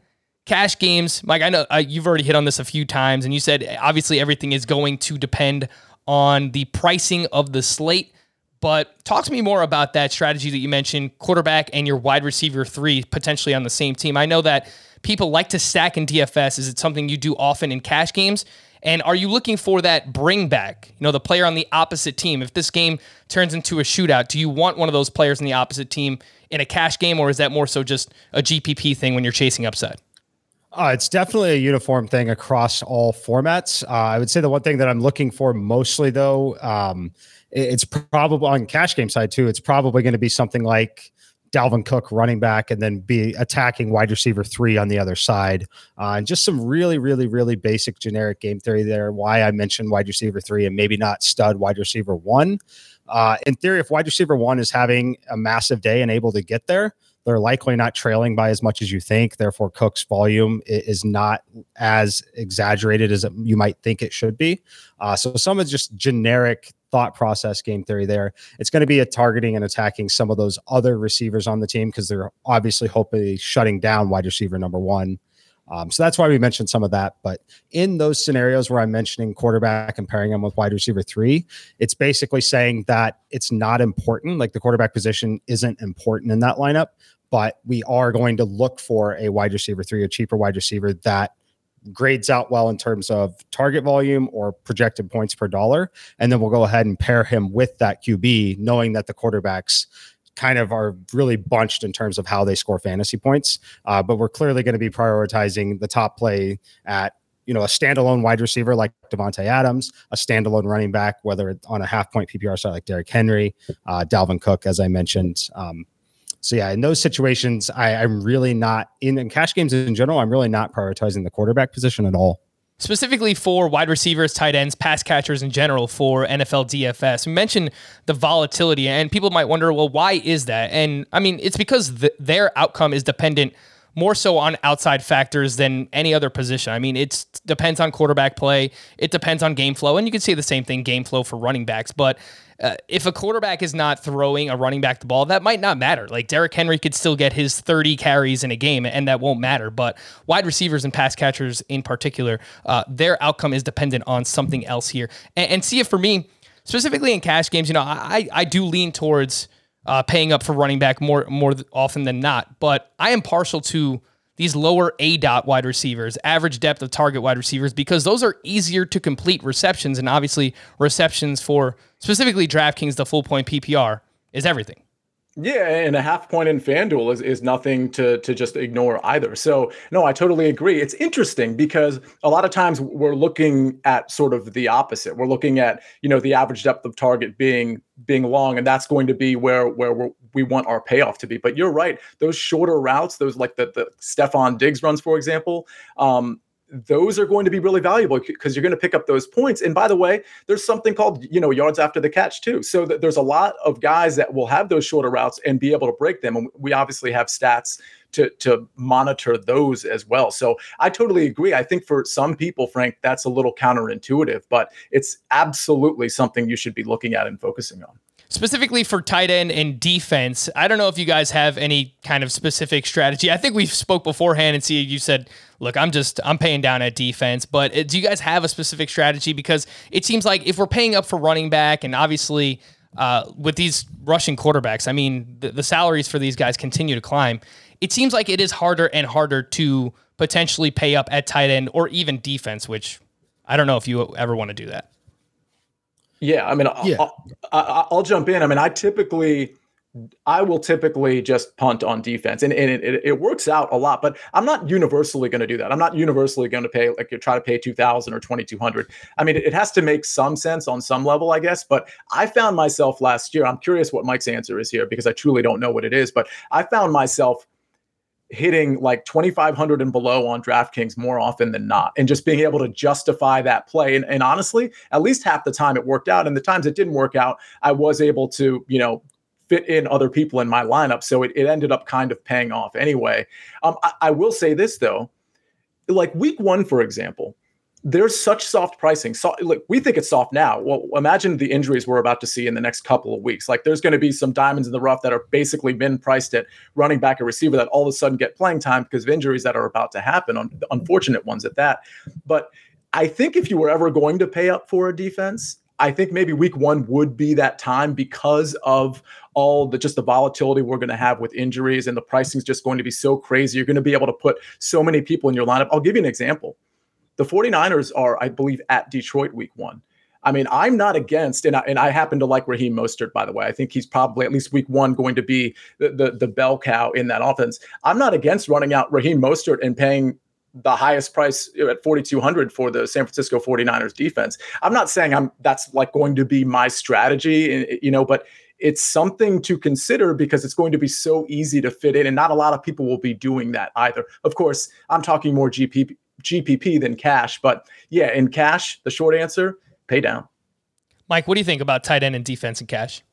cash games, Mike, I know uh, you've already hit on this a few times, and you said obviously everything is going to depend on the pricing of the slate. But talk to me more about that strategy that you mentioned quarterback and your wide receiver three potentially on the same team. I know that people like to stack in DFS. Is it something you do often in cash games? And are you looking for that bring back? You know, the player on the opposite team. If this game turns into a shootout, do you want one of those players in the opposite team in a cash game, or is that more so just a GPP thing when you're chasing upside? Uh, it's definitely a uniform thing across all formats. Uh, I would say the one thing that I'm looking for mostly, though, um, it's probably on cash game side too. It's probably going to be something like Dalvin Cook running back and then be attacking wide receiver three on the other side. Uh, and just some really, really, really basic generic game theory there. Why I mentioned wide receiver three and maybe not stud wide receiver one. Uh, in theory, if wide receiver one is having a massive day and able to get there, they're likely not trailing by as much as you think. Therefore, Cook's volume is not as exaggerated as you might think it should be. Uh, so some of just generic thought process game theory there. It's going to be a targeting and attacking some of those other receivers on the team because they're obviously hopefully shutting down wide receiver number one. Um, so that's why we mentioned some of that. But in those scenarios where I'm mentioning quarterback and pairing them with wide receiver three, it's basically saying that it's not important. Like the quarterback position isn't important in that lineup, but we are going to look for a wide receiver three, a cheaper wide receiver that grades out well in terms of target volume or projected points per dollar. And then we'll go ahead and pair him with that QB, knowing that the quarterbacks kind of are really bunched in terms of how they score fantasy points. Uh, but we're clearly going to be prioritizing the top play at you know a standalone wide receiver like Davante Adams, a standalone running back, whether it's on a half point PPR side like Derrick Henry, uh, Dalvin Cook, as I mentioned. Um, so yeah, in those situations, I, I'm really not in, in cash games in general. I'm really not prioritizing the quarterback position at all specifically for wide receivers, tight ends, pass catchers in general for NFL DFS. We mentioned the volatility, and people might wonder, well, why is that? And I mean, it's because the, their outcome is dependent more so on outside factors than any other position. I mean, it depends on quarterback play, it depends on game flow, and you can say the same thing game flow for running backs, but uh, if a quarterback is not throwing a running back the ball, that might not matter. Like Derrick Henry could still get his 30 carries in a game, and that won't matter. But wide receivers and pass catchers in particular, uh, their outcome is dependent on something else here. And, and see it for me, specifically in cash games, you know, I, I do lean towards uh, paying up for running back more more often than not, but I am partial to these lower aDOT wide receivers, average depth of target wide receivers, because those are easier to complete receptions. And obviously, receptions for specifically DraftKings, the full point PPR, is everything. Yeah, and a half point in FanDuel is, is nothing to to just ignore either. So no, I totally agree. It's interesting because a lot of times we're looking at sort of the opposite. We're looking at you know the average depth of target being being long, and that's going to be where where we we want our payoff to be. But you're right; those shorter routes, those like the the Stefon Diggs runs, for example, um, those are going to be really valuable because you're going to pick up those points. And by the way, there's something called, you know, yards after the catch too. So th- there's a lot of guys that will have those shorter routes and be able to break them. And we obviously have stats to to monitor those as well. So I totally agree. I think for some people, Frank, that's a little counterintuitive, but it's absolutely something you should be looking at and focusing on specifically for tight end and defense. I don't know if you guys have any kind of specific strategy. I think we spoke beforehand and see you said, "Look, I'm just I'm paying down at defense." But uh, do you guys have a specific strategy? Because it seems like if we're paying up for running back, and obviously uh, with these rushing quarterbacks, I mean the, the salaries for these guys continue to climb. It seems like it is harder and harder to potentially pay up at tight end or even defense, which I don't know if you ever want to do that. Yeah, I mean, yeah. I'll, I'll, I'll, jump in. I mean, I typically, I will typically just punt on defense, and, and it, it works out a lot. But I'm not universally going to do that. I'm not universally going to pay like you try to pay two thousand or twenty two hundred. I mean, it has to make some sense on some level, I guess. But I found myself last year. I'm curious what Mike's answer is here because I truly don't know what it is. But I found myself hitting like 2500 and below on DraftKings more often than not and just being able to justify that play. And, and honestly at least half the time it worked out. And the times it didn't work out I was able to you know fit in other people in my lineup. So it, it ended up kind of paying off anyway. Um, I, I will say this though. Like week one for example there's such soft pricing. So look, we think it's soft now. Well, imagine the injuries we're about to see in the next couple of weeks. Like there's going to be some diamonds in the rough that are basically been priced at running back or receiver that all of a sudden get playing time because of injuries that are about to happen, on unfortunate ones at that. But I think if you were ever going to pay up for a defense, I think maybe week one would be that time because of all the just the volatility we're going to have with injuries and the pricing is just going to be so crazy. You're going to be able to put so many people in your lineup. I'll give you an example. The 49ers are, I believe, at Detroit week one. I mean, I'm not against, and I, and I happen to like Raheem Mostert, by the way. I think he's probably at least week one going to be the, the, the bell cow in that offense. I'm not against running out Raheem Mostert and paying the highest price at 4200 for the San Francisco 49ers defense. I'm not saying I'm that's like going to be my strategy, eh, eh, you know, but it's something to consider because it's going to be so easy to fit in and not a lot of people will be doing that either. Of course, I'm talking more GPP GPP than cash, but yeah, in cash, the short answer, pay down. Mike, what do you think about tight end and defense and cash?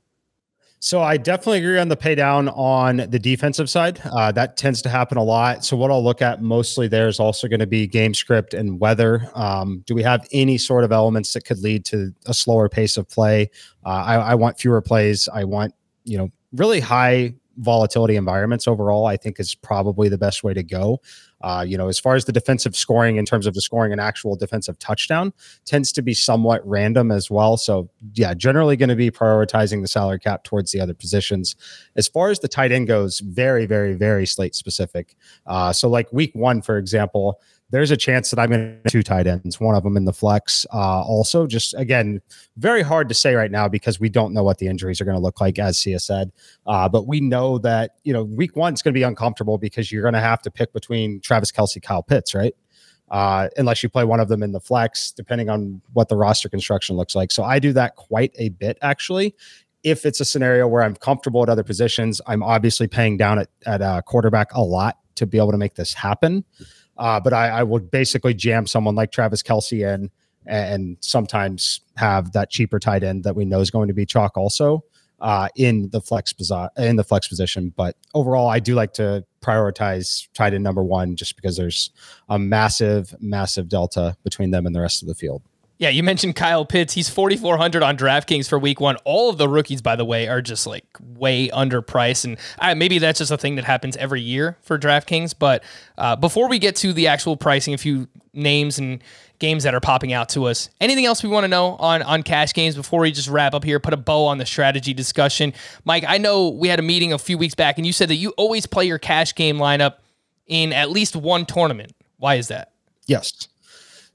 So I definitely agree on the pay down on the defensive side. Uh, that tends to happen a lot. So what I'll look at mostly there is also going to be game script and weather. Um, do we have any sort of elements that could lead to a slower pace of play? Uh, I, I want fewer plays. I want you know really high volatility environments overall, I think is probably the best way to go. Uh, you know, as far as the defensive scoring in terms of the scoring an actual defensive touchdown tends to be somewhat random as well. So yeah, generally going to be prioritizing the salary cap towards the other positions. As far as the tight end goes, very, very, very slate specific. Uh, so like week one, for example, there's a chance that I'm going to two tight ends, one of them in the flex. Uh, also, just again, very hard to say right now because we don't know what the injuries are going to look like, as Sia said. Uh, but we know that you know week one is going to be uncomfortable because you're going to have to pick between Travis Kelce, Kyle Pitts, right? Uh, unless you play one of them in the flex, depending on what the roster construction looks like. So I do that quite a bit actually. If it's a scenario where I'm comfortable at other positions, I'm obviously paying down at, at uh, quarterback a lot to be able to make this happen. Uh, but I, I will basically jam someone like Travis Kelce in and sometimes have that cheaper tight end that we know is going to be chalk also uh, in the flex in the flex position. But overall, I do like to prioritize tight end number one just because there's a massive, massive delta between them and the rest of the field. Yeah, you mentioned Kyle Pitts. He's 4,400 on DraftKings for week one. All of the rookies, by the way, are just like way underpriced. And uh, maybe that's just a thing that happens every year for DraftKings. But uh, before we get to the actual pricing, a few names and games that are popping out to us. Anything else we want to know on, on cash games before we just wrap up here, put a bow on the strategy discussion? Mike, I know we had a meeting a few weeks back and you said that you always play your cash game lineup in at least one tournament. Why is that? Yes.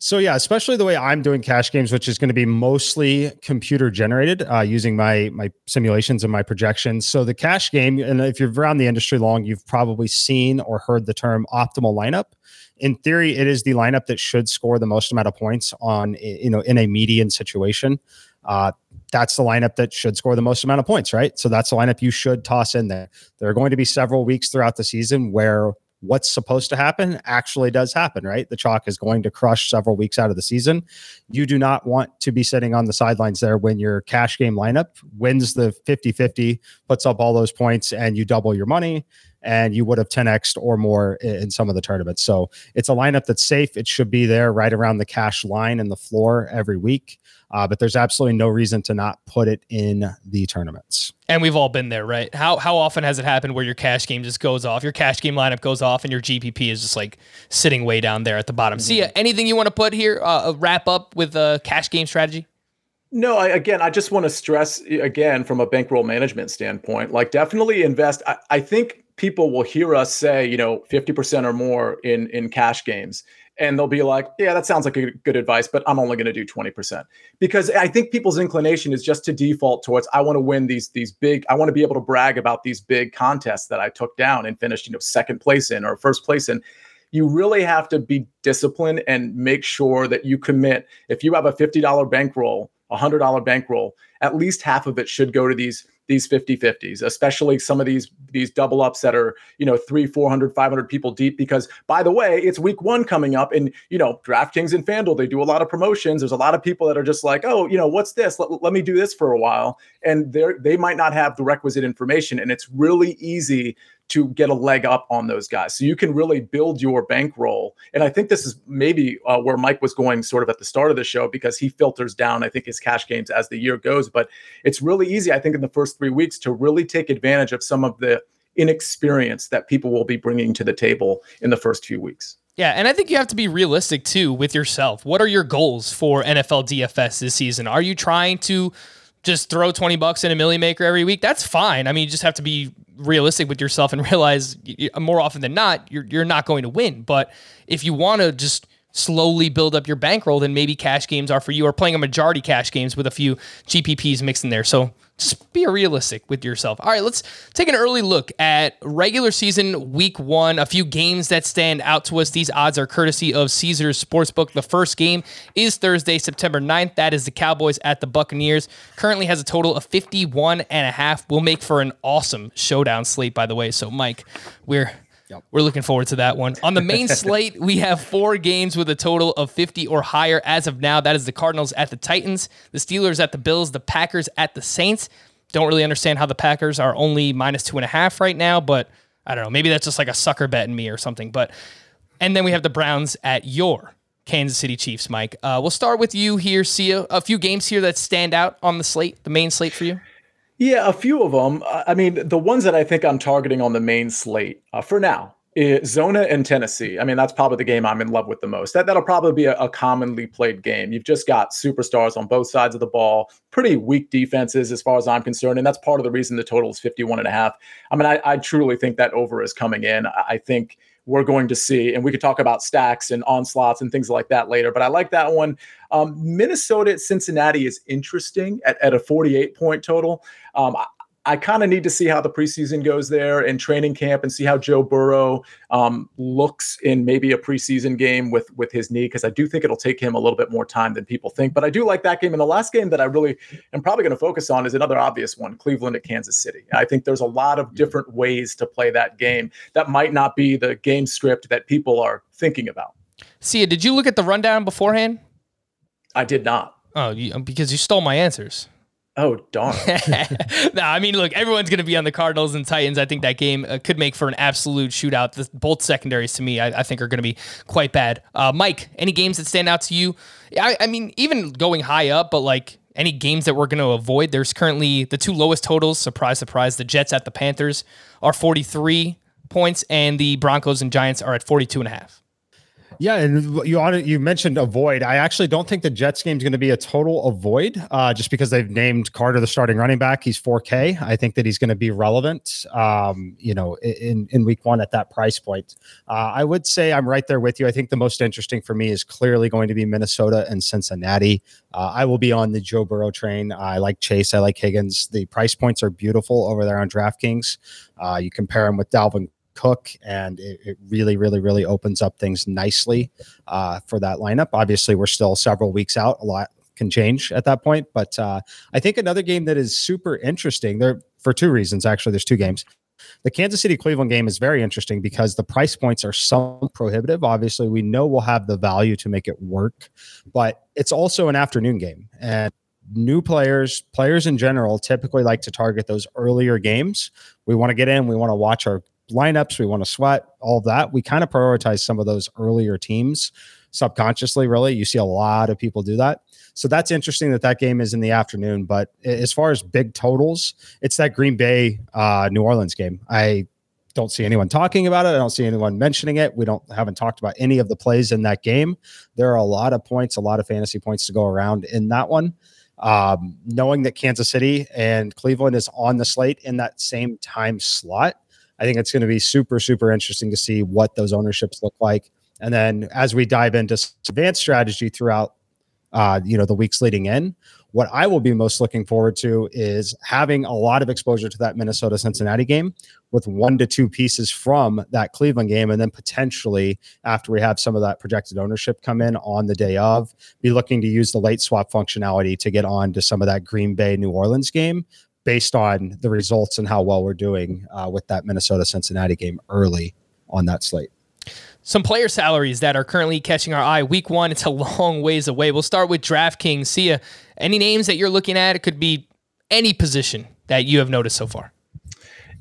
So yeah, especially the way I'm doing cash games, which is going to be mostly computer generated uh, using my my simulations and my projections. So the cash game, and if you're around the industry long, you've probably seen or heard the term optimal lineup. In theory, it is the lineup that should score the most amount of points on you know in a median situation. Uh, that's the lineup that should score the most amount of points, right? So that's the lineup you should toss in there. There are going to be several weeks throughout the season where what's supposed to happen actually does happen, right? The chalk is going to crush several weeks out of the season. You do not want to be sitting on the sidelines there when your cash game lineup wins the 50 50, puts up all those points, and you double your money and you would have 10x or more in some of the tournaments. So it's a lineup that's safe. It should be there right around the cash line and the floor every week. Uh, but there's absolutely no reason to not put it in the tournaments. And we've all been there, right? How how often has it happened where your cash game just goes off, your cash game lineup goes off, and your GPP is just like sitting way down there at the bottom? Mm-hmm. See, anything you want to put here? Uh, wrap up with a cash game strategy. No, I, again, I just want to stress again from a bankroll management standpoint, like definitely invest. I, I think people will hear us say, you know, 50% or more in in cash games and they'll be like, yeah, that sounds like a good advice, but I'm only going to do 20%. Because I think people's inclination is just to default towards I want to win these these big I want to be able to brag about these big contests that I took down and finished, you know, second place in or first place in. You really have to be disciplined and make sure that you commit. If you have a $50 bankroll, a $100 bankroll, at least half of it should go to these these 50 50s especially some of these these double ups that are you know three 400 500 people deep because by the way it's week one coming up and you know draftkings and fanduel they do a lot of promotions. There's a lot of people that are just like oh you know what's this? Let, let me do this for a while. And they they might not have the requisite information and it's really easy to get a leg up on those guys. So you can really build your bankroll. And I think this is maybe uh, where Mike was going sort of at the start of the show because he filters down, I think, his cash games as the year goes. But it's really easy, I think, in the first three weeks to really take advantage of some of the inexperience that people will be bringing to the table in the first few weeks. Yeah, and I think you have to be realistic too with yourself. What are your goals for NFL DFS this season? Are you trying to just throw 20 bucks in a million maker every week? That's fine. I mean, you just have to be realistic with yourself and realize more often than not, you're, you're not going to win. But if you want to just slowly build up your bankroll, then maybe cash games are for you or playing a majority cash games with a few GPPs mixed in there. So just be realistic with yourself. All right, let's take an early look at regular season week one. A few games that stand out to us. These odds are courtesy of Caesars Sportsbook. The first game is Thursday, September 9th. That is the Cowboys at the Buccaneers. Currently has a total of 51 and a half. Will make for an awesome showdown slate, by the way. So, Mike, we're Yep. We're looking forward to that one. On the main slate, we have four games with a total of 50 or higher as of now. That is the Cardinals at the Titans, the Steelers at the Bills, the Packers at the Saints. Don't really understand how the Packers are only minus two and a half right now, but I don't know. Maybe that's just like a sucker bet in me or something. But and then we have the Browns at your Kansas City Chiefs, Mike. Uh, we'll start with you here. See a, a few games here that stand out on the slate, the main slate for you. Yeah, a few of them. I mean, the ones that I think I'm targeting on the main slate uh, for now Zona and Tennessee. I mean, that's probably the game I'm in love with the most. That that'll probably be a, a, commonly played game. You've just got superstars on both sides of the ball, pretty weak defenses as far as I'm concerned, and that's part of the reason the total is 51 and a half. I mean, I, I truly think that over is coming in. I, I think we're going to see. And we could talk about stacks and onslaughts and things like that later. But I like that one. Um, Minnesota at Cincinnati is interesting at, at a 48 point total. Um, I kind of need to see how the preseason goes there in training camp and see how Joe Burrow um, looks in maybe a preseason game with with his knee because I do think it'll take him a little bit more time than people think. But I do like that game. And the last game that I really am probably going to focus on is another obvious one: Cleveland at Kansas City. I think there's a lot of different ways to play that game that might not be the game script that people are thinking about. Sia, did you look at the rundown beforehand? I did not. Oh, you, because you stole my answers. Oh darn! no, I mean, look, everyone's going to be on the Cardinals and Titans. I think that game uh, could make for an absolute shootout. The, both secondaries, to me, I, I think are going to be quite bad. Uh, Mike, any games that stand out to you? I, I mean, even going high up, but like any games that we're going to avoid. There's currently the two lowest totals. Surprise, surprise. The Jets at the Panthers are 43 points, and the Broncos and Giants are at 42 and a half. Yeah, and you you mentioned avoid. I actually don't think the Jets game is going to be a total avoid, uh, just because they've named Carter the starting running back. He's 4K. I think that he's going to be relevant. Um, you know, in in week one at that price point. Uh, I would say I'm right there with you. I think the most interesting for me is clearly going to be Minnesota and Cincinnati. Uh, I will be on the Joe Burrow train. I like Chase. I like Higgins. The price points are beautiful over there on DraftKings. Uh, you compare them with Dalvin Cook, and it, it, really, really, really opens up things nicely uh, for that lineup. Obviously, we're still several weeks out. A lot can change at that point, but uh, I think another game that is super interesting there for two reasons. Actually, there's two games. The Kansas City Cleveland game is very interesting because the price points are so prohibitive. Obviously, we know we'll have the value to make it work, but it's also an afternoon game. And new players, players in general, typically like to target those earlier games. We want to get in, we want to watch our lineups, we want to sweat, all that. We kind of prioritize some of those earlier teams subconsciously, really. You see a lot of people do that. So that's interesting that that game is in the afternoon. But as far as big totals, it's that Green Bay, uh, New Orleans game. I don't see anyone talking about it. I don't see anyone mentioning it. We don't haven't talked about any of the plays in that game. There are a lot of points, a lot of fantasy points to go around in that one. Um, knowing that Kansas City and Cleveland is on the slate in that same time slot, I think it's going to be super, super interesting to see what those ownerships look like. And then as we dive into advanced strategy throughout, uh, you know, the weeks leading in, what I will be most looking forward to is having a lot of exposure to that Minnesota Cincinnati game with one to two pieces from that Cleveland game. And then potentially, after we have some of that projected ownership come in on the day of, be looking to use the late swap functionality to get on to some of that Green Bay New Orleans game based on the results and how well we're doing uh, with that Minnesota Cincinnati game early on that slate. Some player salaries that are currently catching our eye. Week one, it's a long ways away. We'll start with DraftKings. Sia any names that you're looking at? It could be any position that you have noticed so far.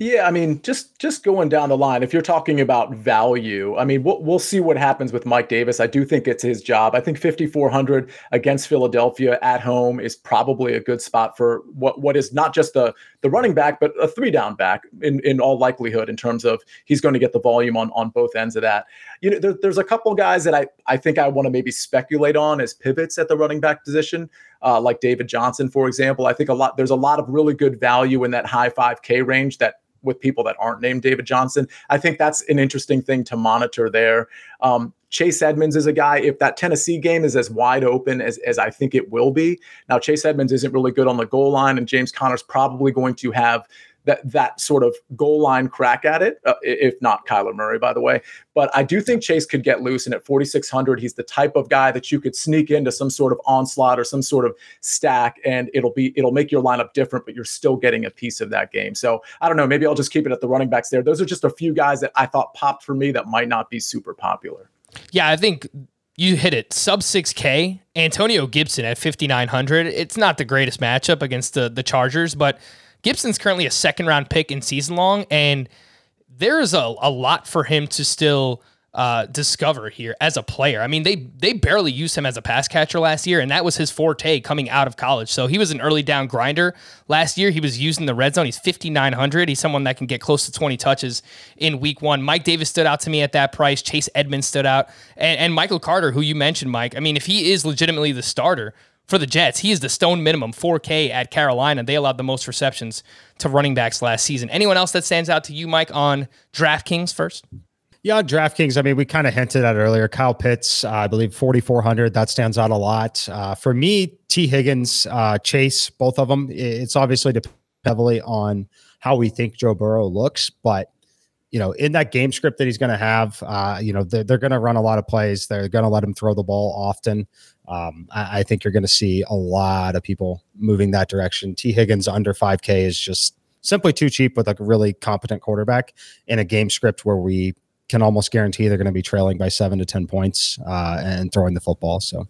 Yeah, I mean, just just going down the line, if you're talking about value, I mean, we'll, we'll see what happens with Mike Davis. I do think it's his job. I think 5400 against Philadelphia at home is probably a good spot for what what is not just the the running back, but a three down back in in all likelihood in terms of he's going to get the volume on on both ends of that. You know, there, there's a couple guys that I I think I want to maybe speculate on as pivots at the running back position uh, like David Johnson, for example. I think a lot there's a lot of really good value in that high 5K range that with people that aren't named David Johnson. I think that's an interesting thing to monitor there. Um, Chase Edmonds is a guy, if that Tennessee game is as wide open as, as I think it will be. Now, Chase Edmonds isn't really good on the goal line, and James Conner's probably going to have that that sort of goal line crack at it, uh, if not Kyler Murray, by the way. But I do think Chase could get loose, and at 4600, he's the type of guy that you could sneak into some sort of onslaught or some sort of stack, and it'll be it'll make your lineup different, but you're still getting a piece of that game. So I don't know, maybe I'll just keep it at the running backs there. Those are just a few guys that I thought popped for me that might not be super popular. Yeah, I think you hit it sub 6k antonio gibson at 5900 it's not the greatest matchup against the the chargers but Gibson's currently a second round pick in season long, and there is a, a lot for him to still uh, discover here as a player. I mean, they they barely used him as a pass catcher last year, and that was his forte coming out of college. So he was an early down grinder last year. He was using the red zone. He's 5,900. He's someone that can get close to 20 touches in week one. Mike Davis stood out to me at that price. Chase Edmonds stood out, and, and Michael Carter, who you mentioned, Mike. I mean, if he is legitimately the starter for the Jets. He is the stone minimum 4K at Carolina. They allowed the most receptions to running backs last season. Anyone else that stands out to you, Mike, on DraftKings first? Yeah, DraftKings, I mean, we kind of hinted at earlier. Kyle Pitts, uh, I believe 4,400. That stands out a lot. Uh, for me, Tee Higgins, uh, Chase, both of them, it's obviously heavily on how we think Joe Burrow looks. But, you know, in that game script that he's going to have, uh, you know, they're, they're going to run a lot of plays. They're going to let him throw the ball often. Um, I, I, think you're going to see a lot of people moving that direction. Tee Higgins under 5K is just simply too cheap with like a really competent quarterback in a game script where we can almost guarantee they're going to be trailing by seven to 10 points uh, and throwing the football. So,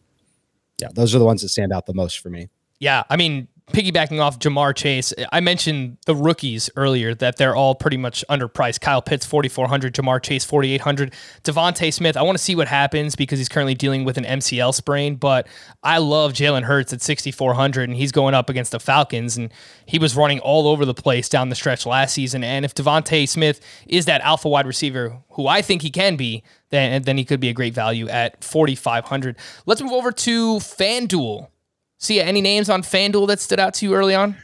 yeah, those are the ones that stand out the most for me. Yeah. I mean, piggybacking off Ja'Marr Chase, I mentioned the rookies earlier that they're all pretty much underpriced. Kyle Pitts, 4,400, Ja'Marr Chase, 4,800. DeVonta Smith, I want to see what happens because he's currently dealing with an MCL sprain, but I love Jalen Hurts at 6,400, and he's going up against the Falcons, and he was running all over the place down the stretch last season. And if DeVonta Smith is that alpha wide receiver, who I think he can be, then, then he could be a great value at 4,500. Let's move over to FanDuel. Sia any names on FanDuel that stood out to you early on?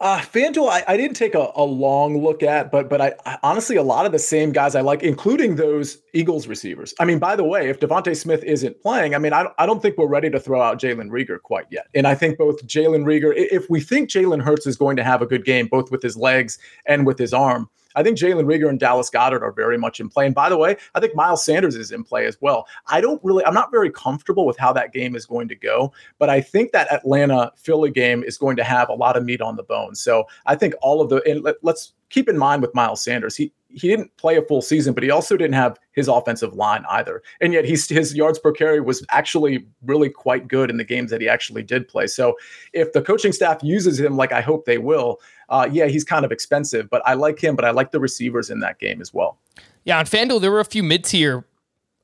Uh, FanDuel, I, I didn't take a, a long look at, but but I, I, honestly a lot of the same guys I like, including those Eagles receivers. I mean, by the way, if DeVonta Smith isn't playing, I mean, I, I don't think we're ready to throw out Jalen Reagor quite yet. And I think both Jalen Reagor, if we think Jalen Hurts is going to have a good game, both with his legs and with his arm, I think Jalen Reagor and Dallas Goedert are very much in play. And by the way, I think Miles Sanders is in play as well. I don't really, I'm not very comfortable with how that game is going to go, but I think that Atlanta Philly game is going to have a lot of meat on the bone. So I think all of the, and let, let's keep in mind with Miles Sanders, he, he didn't play a full season, but he also didn't have his offensive line either. And yet he's his yards per carry was actually really quite good in the games that he actually did play. So if the coaching staff uses him like I hope they will, uh, yeah, he's kind of expensive, but I like him, but I like the receivers in that game as well. Yeah, on FanDuel, there were a few mid tier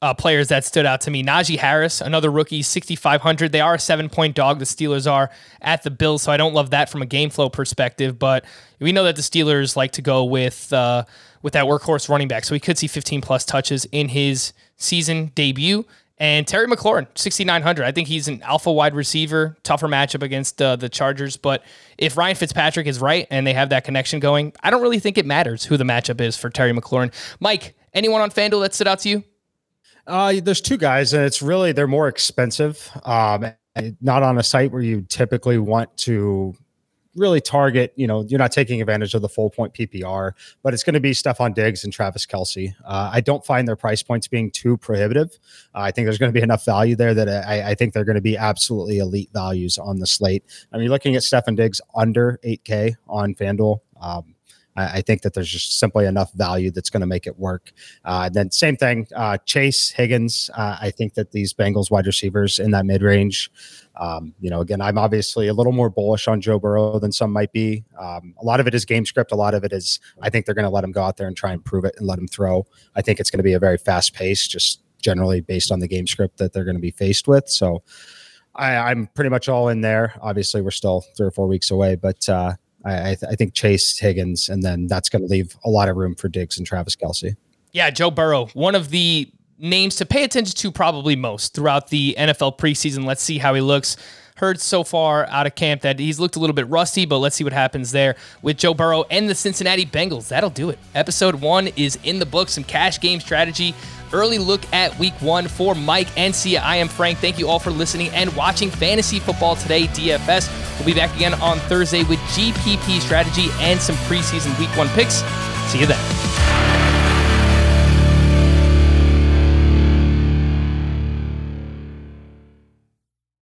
uh, players that stood out to me. Najee Harris, another rookie, 6,500. They are a seven point dog. The Steelers are at the Bills, so I don't love that from a game flow perspective. But we know that the Steelers like to go with uh, with that workhorse running back, so we could see 15 plus touches in his season debut. And Terry McLaurin, 6,900. I think he's an alpha wide receiver, tougher matchup against uh, the Chargers. But if Ryan Fitzpatrick is right and they have that connection going, I don't really think it matters who the matchup is for Terry McLaurin. Mike, anyone on FanDuel that stood out to you? Uh, there's two guys, and it's really, they're more expensive. Um, not on a site where you typically want to really target, you know, you're not taking advantage of the full point PPR, but it's going to be Stefon Diggs and Travis Kelce. Uh, I don't find their price points being too prohibitive. Uh, I think there's going to be enough value there that I, I think they're going to be absolutely elite values on the slate. I mean, looking at Stefon Diggs under 8K on FanDuel. Um, I, think that there's just simply enough value that's going to make it work. Uh, then same thing, uh, Chase Higgins. Uh, I think that these Bengals wide receivers in that mid range Um, you know, again, I'm obviously a little more bullish on Joe Burrow than some might be. Um, a lot of it is game script. A lot of it is I think they're going to let him go out there and try and prove it and let him throw. I think it's going to be a very fast pace, just generally based on the game script that they're going to be faced with. So I, am pretty much all in there. Obviously, we're still three or four weeks away, but uh, I, I, th- I think Chase Higgins, and then that's going to leave a lot of room for Diggs and Travis Kelce. Yeah, Joe Burrow, one of the names to pay attention to probably most throughout the NFL preseason. Let's see how he looks. Heard so far out of camp that he's looked a little bit rusty, but let's see what happens there with Joe Burrow and the Cincinnati Bengals. That'll do it. Episode one is in the book. Some cash game strategy. Early look at week one for Mike and Sia. I am Frank. Thank you all for listening and watching Fantasy Football Today DFS. We'll be back again on Thursday with GPP strategy and some preseason week one picks. See you then.